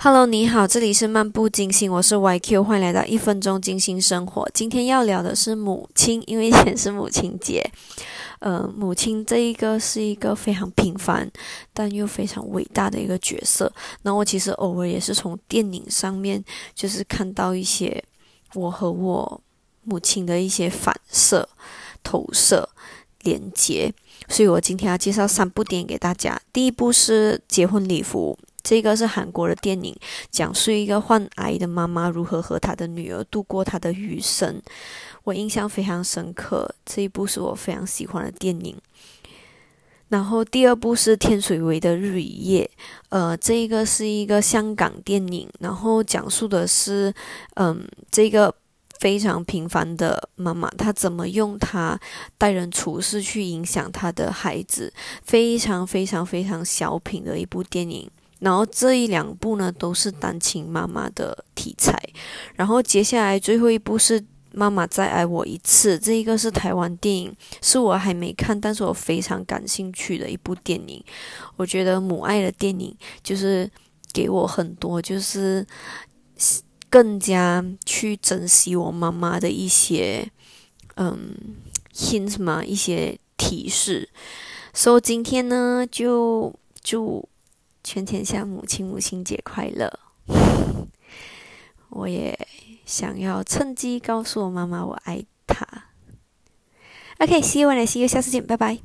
Hello，你好，这里是漫步金星，我是 YQ，欢迎来到一分钟金星生活。今天要聊的是母亲，因为今天是母亲节。呃，母亲这一个是一个非常平凡但又非常伟大的一个角色。那我其实偶尔也是从电影上面，就是看到一些我和我母亲的一些反射、投射、连接。所以我今天要介绍三部电影给大家。第一部是《结婚礼服》。这个是韩国的电影，讲述一个患癌的妈妈如何和她的女儿度过她的余生。我印象非常深刻，这一部是我非常喜欢的电影。然后第二部是天水围的日与夜，呃，这一个是一个香港电影，然后讲述的是，嗯，这个非常平凡的妈妈，她怎么用她待人处事去影响她的孩子，非常非常非常小品的一部电影。然后这一两部呢都是单亲妈妈的题材，然后接下来最后一部是《妈妈再爱我一次》，这一个是台湾电影，是我还没看，但是我非常感兴趣的一部电影。我觉得母爱的电影就是给我很多，就是更加去珍惜我妈妈的一些嗯 hint 嘛，一些提示。所以今天呢，就祝。全天下母亲母亲节快乐！我也想要趁机告诉我妈妈我爱她。OK，see you，and see you，下次见，拜拜。